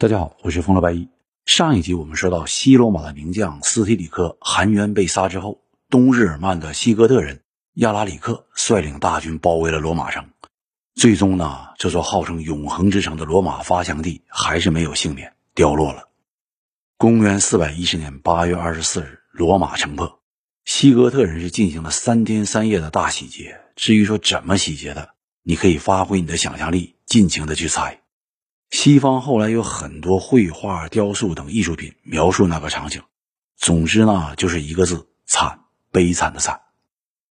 大家好，我是风罗白衣。上一集我们说到，西罗马的名将斯提里克含冤被杀之后，东日耳曼的西哥特人亚拉里克率领大军包围了罗马城。最终呢，这座号称永恒之城的罗马发祥地还是没有幸免，掉落了。公元四百一十年八月二十四日，罗马城破，西哥特人是进行了三天三夜的大洗劫。至于说怎么洗劫的，你可以发挥你的想象力，尽情的去猜。西方后来有很多绘画、雕塑等艺术品描述那个场景，总之呢，就是一个字：惨，悲惨的惨。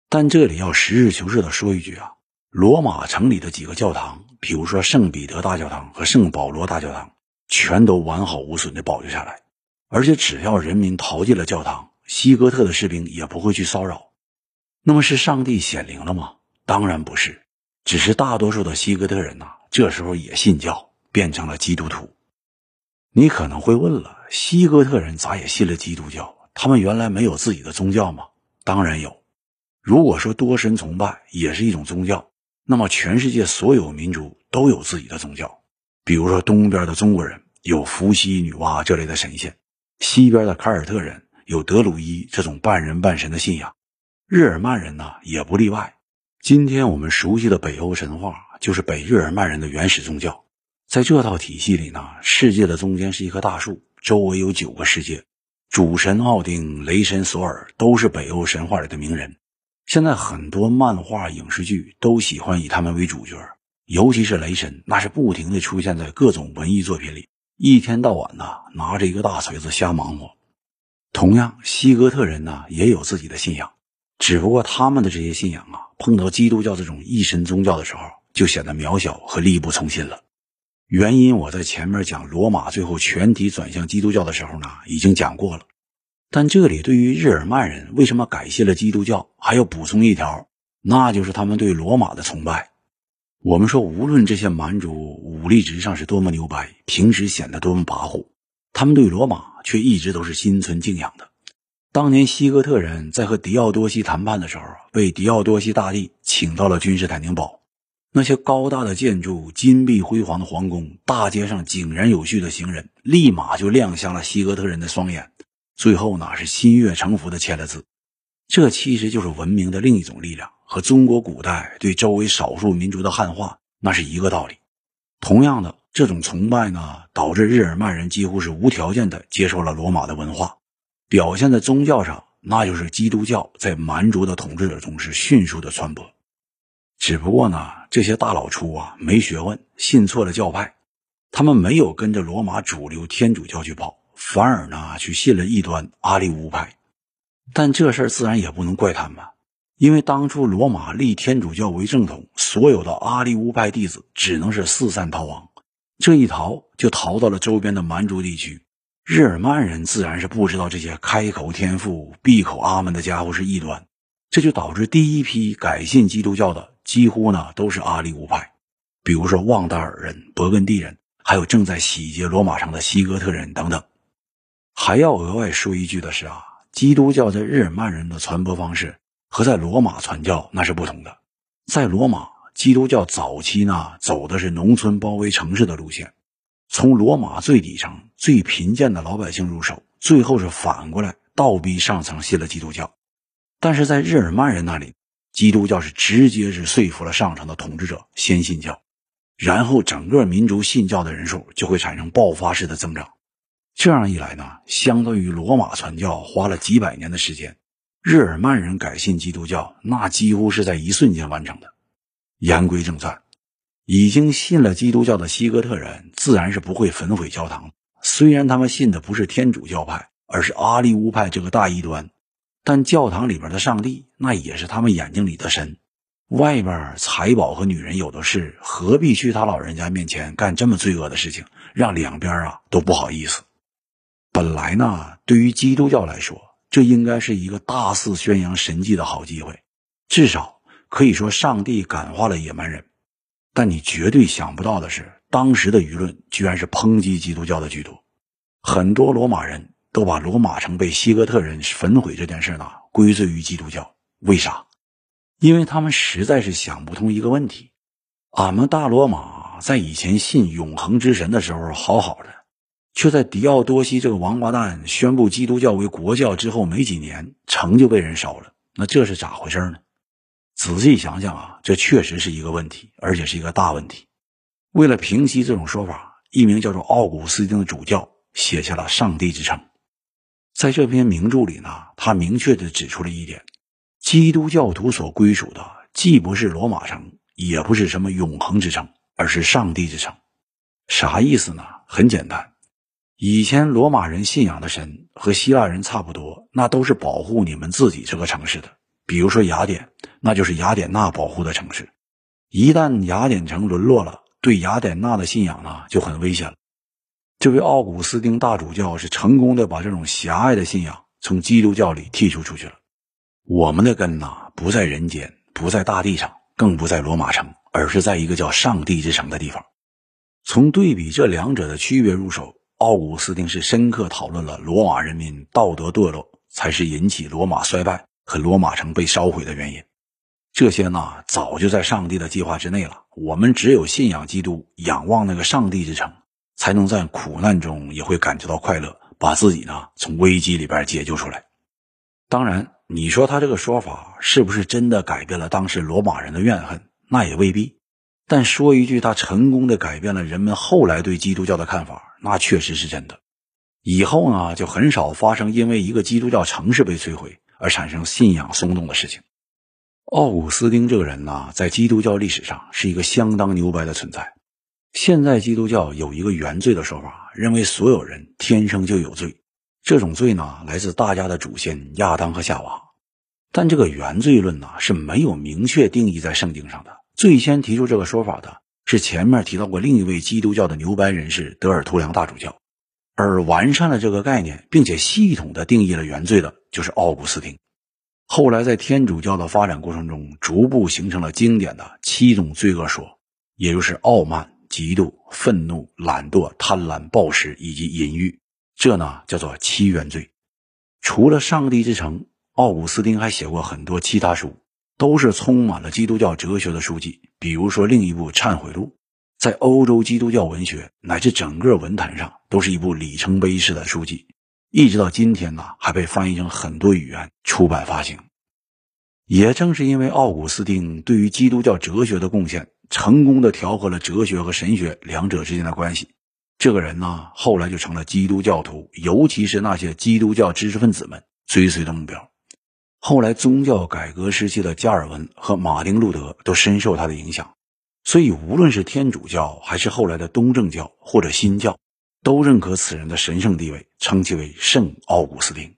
但这里要实事求是的说一句啊，罗马城里的几个教堂，比如说圣彼得大教堂和圣保罗大教堂，全都完好无损的保留下来。而且只要人民逃进了教堂，西哥特的士兵也不会去骚扰。那么是上帝显灵了吗？当然不是，只是大多数的西哥特人呐，这时候也信教。变成了基督徒，你可能会问了：西哥特人咋也信了基督教？他们原来没有自己的宗教吗？当然有。如果说多神崇拜也是一种宗教，那么全世界所有民族都有自己的宗教。比如说东边的中国人有伏羲、女娲这类的神仙，西边的凯尔特人有德鲁伊这种半人半神的信仰，日耳曼人呢也不例外。今天我们熟悉的北欧神话就是北日耳曼人的原始宗教。在这套体系里呢，世界的中间是一棵大树，周围有九个世界，主神奥丁、雷神索尔都是北欧神话里的名人。现在很多漫画、影视剧都喜欢以他们为主角，尤其是雷神，那是不停的出现在各种文艺作品里，一天到晚呢拿着一个大锤子瞎忙活。同样，西哥特人呢也有自己的信仰，只不过他们的这些信仰啊，碰到基督教这种一神宗教的时候，就显得渺小和力不从心了。原因我在前面讲罗马最后全体转向基督教的时候呢，已经讲过了。但这里对于日耳曼人为什么改信了基督教，还要补充一条，那就是他们对罗马的崇拜。我们说，无论这些蛮族武力值上是多么牛掰，平时显得多么跋扈，他们对罗马却一直都是心存敬仰的。当年西哥特人在和狄奥多西谈判的时候，被狄奥多西大帝请到了君士坦丁堡。那些高大的建筑、金碧辉煌的皇宫、大街上井然有序的行人，立马就亮瞎了西哥特人的双眼。最后呢，是心悦诚服的签了字。这其实就是文明的另一种力量，和中国古代对周围少数民族的汉化那是一个道理。同样的，这种崇拜呢，导致日耳曼人几乎是无条件的接受了罗马的文化，表现在宗教上，那就是基督教在蛮族的统治者中是迅速的传播。只不过呢，这些大老粗啊没学问，信错了教派。他们没有跟着罗马主流天主教去跑，反而呢去信了异端阿里乌派。但这事儿自然也不能怪他们，因为当初罗马立天主教为正统，所有的阿里乌派弟子只能是四散逃亡。这一逃就逃到了周边的蛮族地区。日耳曼人自然是不知道这些开口天父、闭口阿门的家伙是异端，这就导致第一批改信基督教的。几乎呢都是阿里乌派，比如说旺达尔人、勃艮第人，还有正在洗劫罗马城的西哥特人等等。还要额外说一句的是啊，基督教在日耳曼人的传播方式和在罗马传教那是不同的。在罗马，基督教早期呢走的是农村包围城市的路线，从罗马最底层最贫贱的老百姓入手，最后是反过来倒逼上层信了基督教。但是在日耳曼人那里。基督教是直接是说服了上层的统治者先信教，然后整个民族信教的人数就会产生爆发式的增长。这样一来呢，相当于罗马传教花了几百年的时间，日耳曼人改信基督教那几乎是在一瞬间完成的。言归正传，已经信了基督教的西哥特人自然是不会焚毁教堂，虽然他们信的不是天主教派，而是阿利乌派这个大异端。但教堂里边的上帝，那也是他们眼睛里的神。外边财宝和女人有的是，何必去他老人家面前干这么罪恶的事情，让两边啊都不好意思。本来呢，对于基督教来说，这应该是一个大肆宣扬神迹的好机会，至少可以说上帝感化了野蛮人。但你绝对想不到的是，当时的舆论居然是抨击基督教的居多，很多罗马人。都把罗马城被西哥特人焚毁这件事呢归罪于基督教，为啥？因为他们实在是想不通一个问题：俺们大罗马在以前信永恒之神的时候好好的，却在狄奥多西这个王八蛋宣布基督教为国教之后没几年，城就被人烧了。那这是咋回事呢？仔细想想啊，这确实是一个问题，而且是一个大问题。为了平息这种说法，一名叫做奥古斯丁的主教写下了《上帝之城》。在这篇名著里呢，他明确的指出了一点：基督教徒所归属的既不是罗马城，也不是什么永恒之城，而是上帝之城。啥意思呢？很简单，以前罗马人信仰的神和希腊人差不多，那都是保护你们自己这个城市的。比如说雅典，那就是雅典娜保护的城市。一旦雅典城沦落了，对雅典娜的信仰呢就很危险了。这位奥古斯丁大主教是成功的把这种狭隘的信仰从基督教里剔除出去了。我们的根呐不在人间，不在大地上，更不在罗马城，而是在一个叫上帝之城的地方。从对比这两者的区别入手，奥古斯丁是深刻讨论了罗马人民道德堕落才是引起罗马衰败。和罗马城被烧毁的原因，这些呢早就在上帝的计划之内了。我们只有信仰基督，仰望那个上帝之城，才能在苦难中也会感觉到快乐，把自己呢从危机里边解救出来。当然，你说他这个说法是不是真的改变了当时罗马人的怨恨？那也未必。但说一句，他成功的改变了人们后来对基督教的看法，那确实是真的。以后呢，就很少发生因为一个基督教城市被摧毁。而产生信仰松动的事情。奥古斯丁这个人呢，在基督教历史上是一个相当牛掰的存在。现在基督教有一个原罪的说法，认为所有人天生就有罪，这种罪呢来自大家的祖先亚当和夏娃。但这个原罪论呢是没有明确定义在圣经上的。最先提出这个说法的是前面提到过另一位基督教的牛掰人士德尔图良大主教。而完善了这个概念，并且系统的定义了原罪的，就是奥古斯丁。后来在天主教的发展过程中，逐步形成了经典的七种罪恶说，也就是傲慢、嫉妒、愤怒、懒惰、贪婪、暴食以及淫欲。这呢叫做七原罪。除了《上帝之城》，奥古斯丁还写过很多其他书，都是充满了基督教哲学的书籍。比如说另一部《忏悔录》。在欧洲基督教文学乃至整个文坛上，都是一部里程碑式的书籍，一直到今天呢，还被翻译成很多语言出版发行。也正是因为奥古斯丁对于基督教哲学的贡献，成功的调和了哲学和神学两者之间的关系。这个人呢，后来就成了基督教徒，尤其是那些基督教知识分子们追随的目标。后来宗教改革时期的加尔文和马丁路德都深受他的影响。所以，无论是天主教还是后来的东正教或者新教，都认可此人的神圣地位，称其为圣奥古斯丁。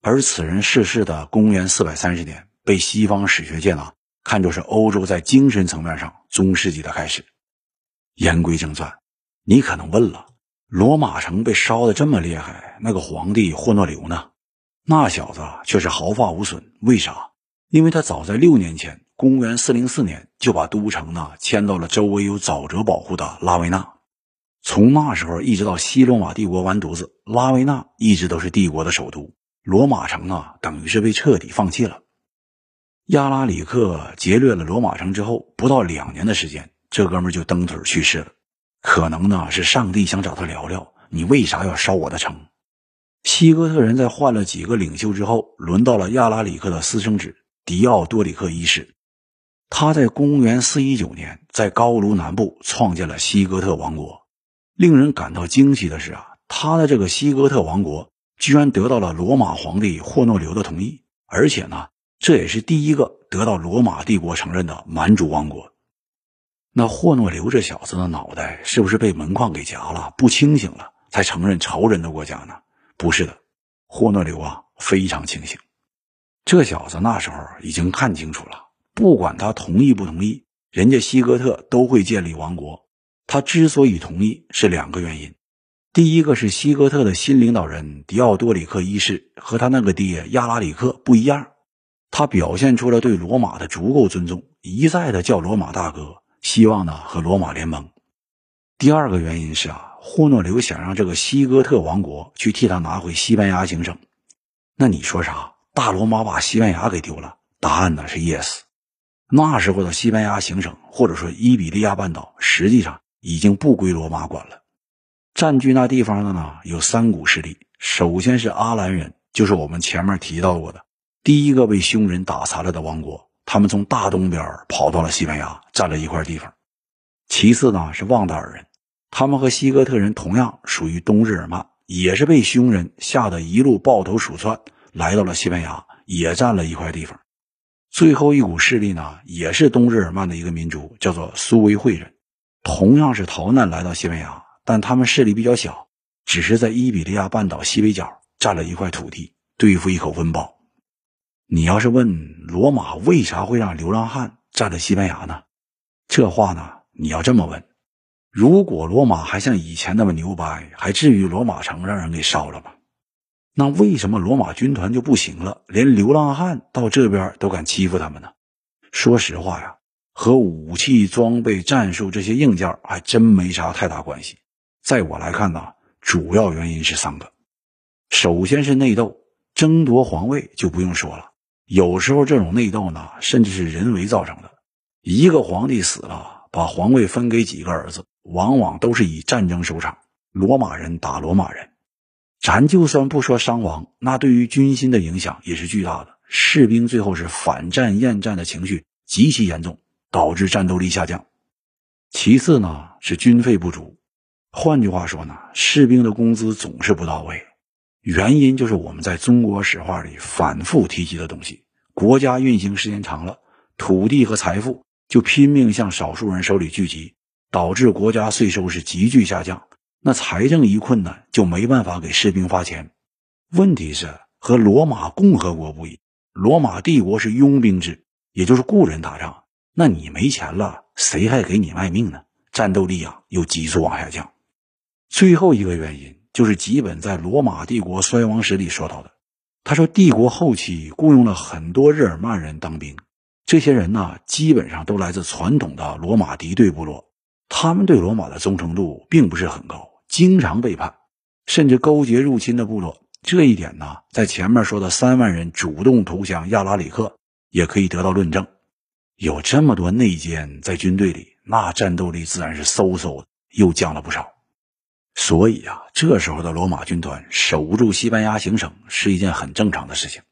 而此人逝世的公元四百三十年，被西方史学界呢看作是欧洲在精神层面上中世纪的开始。言归正传，你可能问了：罗马城被烧的这么厉害，那个皇帝霍诺留呢？那小子却是毫发无损，为啥？因为他早在六年前。公元四零四年，就把都城呢迁到了周围有沼泽保护的拉维纳。从那时候一直到西罗马帝国完犊子，拉维纳一直都是帝国的首都。罗马城啊，等于是被彻底放弃了。亚拉里克劫掠了罗马城之后，不到两年的时间，这哥们就蹬腿去世了。可能呢是上帝想找他聊聊，你为啥要烧我的城？西哥特人在换了几个领袖之后，轮到了亚拉里克的私生子迪奥多里克一世。他在公元四一九年在高卢南部创建了西哥特王国。令人感到惊奇的是啊，他的这个西哥特王国居然得到了罗马皇帝霍诺留的同意，而且呢，这也是第一个得到罗马帝国承认的蛮族王国。那霍诺留这小子的脑袋是不是被门框给夹了，不清醒了，才承认仇人的国家呢？不是的，霍诺留啊非常清醒，这小子那时候已经看清楚了。不管他同意不同意，人家西哥特都会建立王国。他之所以同意，是两个原因：第一个是西哥特的新领导人迪奥多里克一世和他那个爹亚拉里克不一样，他表现出了对罗马的足够尊重，一再的叫罗马大哥，希望呢和罗马联盟。第二个原因是啊，霍诺留想让这个西哥特王国去替他拿回西班牙行省。那你说啥？大罗马把西班牙给丢了？答案呢是 yes。那时候的西班牙行省，或者说伊比利亚半岛，实际上已经不归罗马管了。占据那地方的呢有三股势力，首先是阿兰人，就是我们前面提到过的第一个被匈人打残了的王国，他们从大东边跑到了西班牙，占了一块地方。其次呢是旺达尔人，他们和西哥特人同样属于东日耳曼，也是被匈人吓得一路抱头鼠窜，来到了西班牙，也占了一块地方。最后一股势力呢，也是东日耳曼的一个民族，叫做苏维会人，同样是逃难来到西班牙，但他们势力比较小，只是在伊比利亚半岛西北角占了一块土地，对付一口温饱。你要是问罗马为啥会让流浪汉占了西班牙呢？这话呢？你要这么问，如果罗马还像以前那么牛掰，还至于罗马城让人给烧了吗？那为什么罗马军团就不行了，连流浪汉到这边都敢欺负他们呢？说实话呀，和武器装备、战术这些硬件还真没啥太大关系。在我来看呢，主要原因是三个：首先是内斗，争夺皇位就不用说了，有时候这种内斗呢，甚至是人为造成的，一个皇帝死了。把皇位分给几个儿子，往往都是以战争收场。罗马人打罗马人，咱就算不说伤亡，那对于军心的影响也是巨大的。士兵最后是反战厌战的情绪极其严重，导致战斗力下降。其次呢是军费不足，换句话说呢，士兵的工资总是不到位。原因就是我们在中国史话里反复提及的东西：国家运行时间长了，土地和财富。就拼命向少数人手里聚集，导致国家税收是急剧下降。那财政一困难，就没办法给士兵发钱。问题是和罗马共和国不一，罗马帝国是佣兵制，也就是雇人打仗。那你没钱了，谁还给你卖命呢？战斗力啊又急速往下降。最后一个原因就是吉本在《罗马帝国衰亡史》里说到的，他说帝国后期雇佣了很多日耳曼人当兵。这些人呢，基本上都来自传统的罗马敌对部落，他们对罗马的忠诚度并不是很高，经常背叛，甚至勾结入侵的部落。这一点呢，在前面说的三万人主动投降亚拉里克也可以得到论证。有这么多内奸在军队里，那战斗力自然是嗖嗖的又降了不少。所以啊，这时候的罗马军团守住西班牙行省是一件很正常的事情。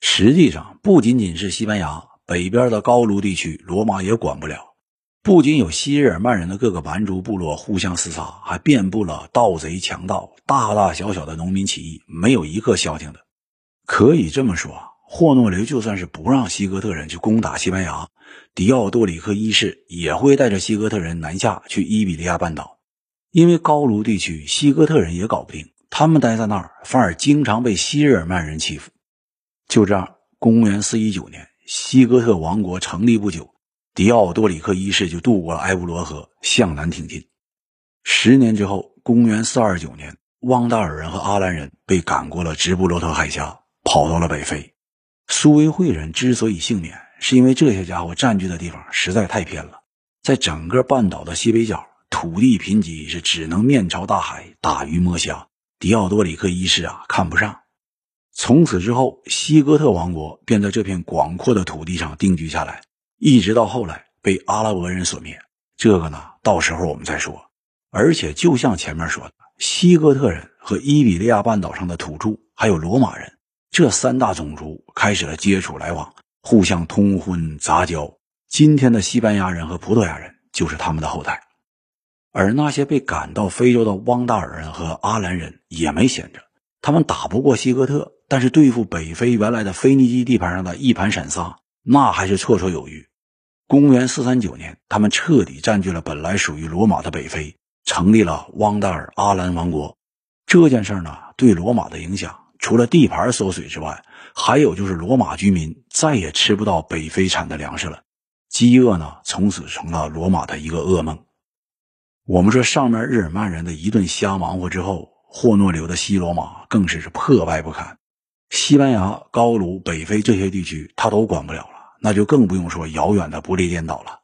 实际上，不仅仅是西班牙。北边的高卢地区，罗马也管不了。不仅有西日耳曼人的各个蛮族部落互相厮杀，还遍布了盗贼强盗、大大小小的农民起义，没有一个消停的。可以这么说，霍诺留就算是不让西哥特人去攻打西班牙，迪奥多里克一世也会带着西哥特人南下去伊比利亚半岛，因为高卢地区西哥特人也搞不定，他们待在那儿反而经常被西日耳曼人欺负。就这样，公元四一九年。西哥特王国成立不久，迪奥多里克一世就渡过了埃布罗河，向南挺进。十年之后，公元四二九年，汪达尔人和阿兰人被赶过了直布罗陀海峡，跑到了北非。苏维会人之所以幸免，是因为这些家伙占据的地方实在太偏了，在整个半岛的西北角，土地贫瘠，是只能面朝大海打鱼摸虾。迪奥多里克一世啊，看不上。从此之后，西哥特王国便在这片广阔的土地上定居下来，一直到后来被阿拉伯人所灭。这个呢，到时候我们再说。而且，就像前面说的，西哥特人和伊比利亚半岛上的土著，还有罗马人这三大种族开始了接触来往，互相通婚杂交。今天的西班牙人和葡萄牙人就是他们的后代。而那些被赶到非洲的汪达尔人和阿兰人也没闲着，他们打不过西哥特。但是对付北非原来的腓尼基地盘上的一盘散沙，那还是绰绰有余。公元四三九年，他们彻底占据了本来属于罗马的北非，成立了汪达尔阿兰王国。这件事呢，对罗马的影响，除了地盘缩水之外，还有就是罗马居民再也吃不到北非产的粮食了，饥饿呢，从此成了罗马的一个噩梦。我们说上面日耳曼人的一顿瞎忙活之后，霍诺留的西罗马更是是破败不堪。西班牙、高卢、北非这些地区，他都管不了了，那就更不用说遥远的不列颠岛了。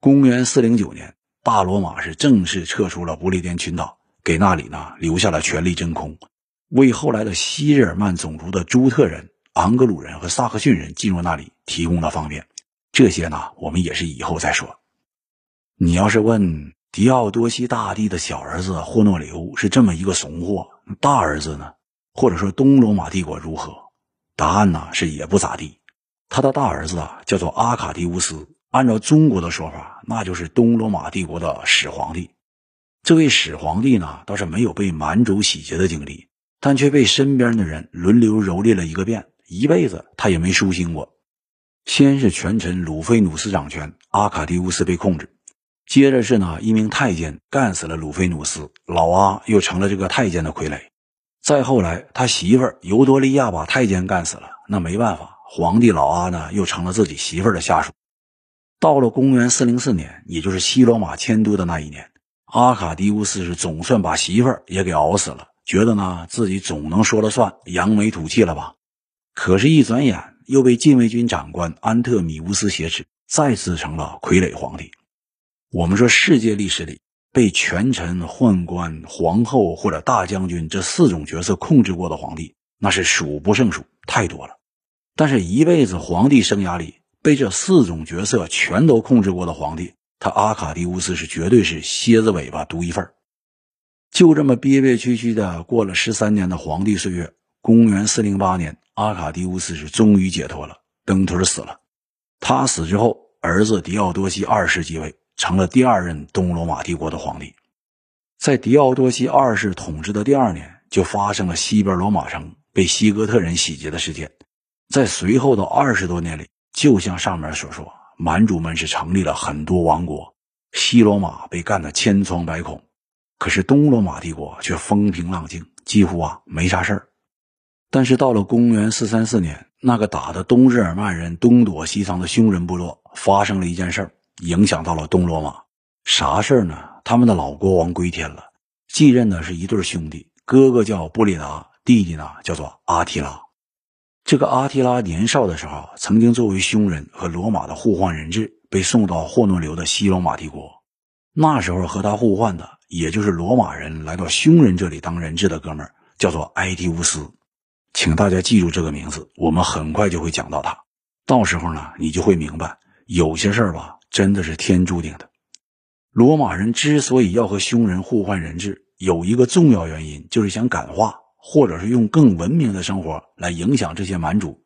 公元四零九年，大罗马是正式撤出了不列颠群岛，给那里呢留下了权力真空，为后来的西日耳曼种族的朱特人、昂格鲁人和萨克逊人进入那里提供了方便。这些呢，我们也是以后再说。你要是问狄奥多西大帝的小儿子霍诺留是这么一个怂货，大儿子呢？或者说东罗马帝国如何？答案呢是也不咋地。他的大儿子啊叫做阿卡迪乌斯，按照中国的说法，那就是东罗马帝国的始皇帝。这位始皇帝呢倒是没有被蛮族洗劫的经历，但却被身边的人轮流蹂躏了一个遍，一辈子他也没舒心过。先是权臣鲁菲努斯掌权，阿卡迪乌斯被控制。接着是呢，一名太监干死了鲁菲努斯，老阿又成了这个太监的傀儡。再后来，他媳妇儿尤多利亚把太监干死了，那没办法，皇帝老阿呢又成了自己媳妇儿的下属。到了公元四零四年，也就是西罗马迁都的那一年，阿卡迪乌斯是总算把媳妇儿也给熬死了，觉得呢自己总能说了算，扬眉吐气了吧？可是，一转眼又被禁卫军长官安特米乌斯挟持，再次成了傀儡皇帝。我们说，世界历史里被权臣、宦官、皇后或者大将军这四种角色控制过的皇帝，那是数不胜数，太多了。但是，一辈子皇帝生涯里被这四种角色全都控制过的皇帝，他阿卡迪乌斯是绝对是蝎子尾巴独一份就这么憋憋屈屈的过了十三年的皇帝岁月，公元四零八年，阿卡迪乌斯是终于解脱了，蹬腿死了。他死之后，儿子狄奥多西二世继位。成了第二任东罗马帝国的皇帝，在狄奥多西二世统治的第二年，就发生了西边罗马城被西哥特人洗劫的事件。在随后的二十多年里，就像上面所说，蛮族们是成立了很多王国，西罗马被干得千疮百孔，可是东罗马帝国却风平浪静，几乎啊没啥事儿。但是到了公元四三四年，那个打的东日耳曼人东躲西藏的匈人部落发生了一件事儿。影响到了东罗马，啥事儿呢？他们的老国王归天了，继任的是一对兄弟，哥哥叫布里达，弟弟呢叫做阿提拉。这个阿提拉年少的时候，曾经作为匈人和罗马的互换人质，被送到霍诺流的西罗马帝国。那时候和他互换的，也就是罗马人来到匈人这里当人质的哥们儿，叫做埃提乌斯。请大家记住这个名字，我们很快就会讲到他。到时候呢，你就会明白，有些事儿吧。真的是天注定的。罗马人之所以要和匈人互换人质，有一个重要原因，就是想感化，或者是用更文明的生活来影响这些蛮族。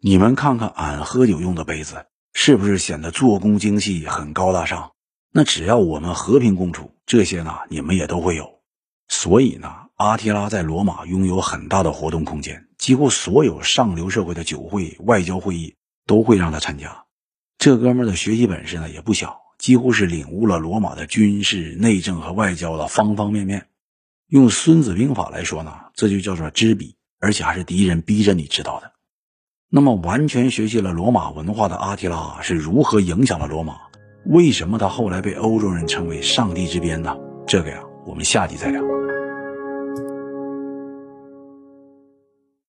你们看看，俺喝酒用的杯子，是不是显得做工精细、很高大上？那只要我们和平共处，这些呢，你们也都会有。所以呢，阿提拉在罗马拥有很大的活动空间，几乎所有上流社会的酒会、外交会议都会让他参加。这哥们的学习本事呢也不小，几乎是领悟了罗马的军事、内政和外交的方方面面。用《孙子兵法》来说呢，这就叫做知彼，而且还是敌人逼着你知道的。那么，完全学习了罗马文化的阿提拉是如何影响了罗马？为什么他后来被欧洲人称为“上帝之鞭”呢？这个呀，我们下集再聊。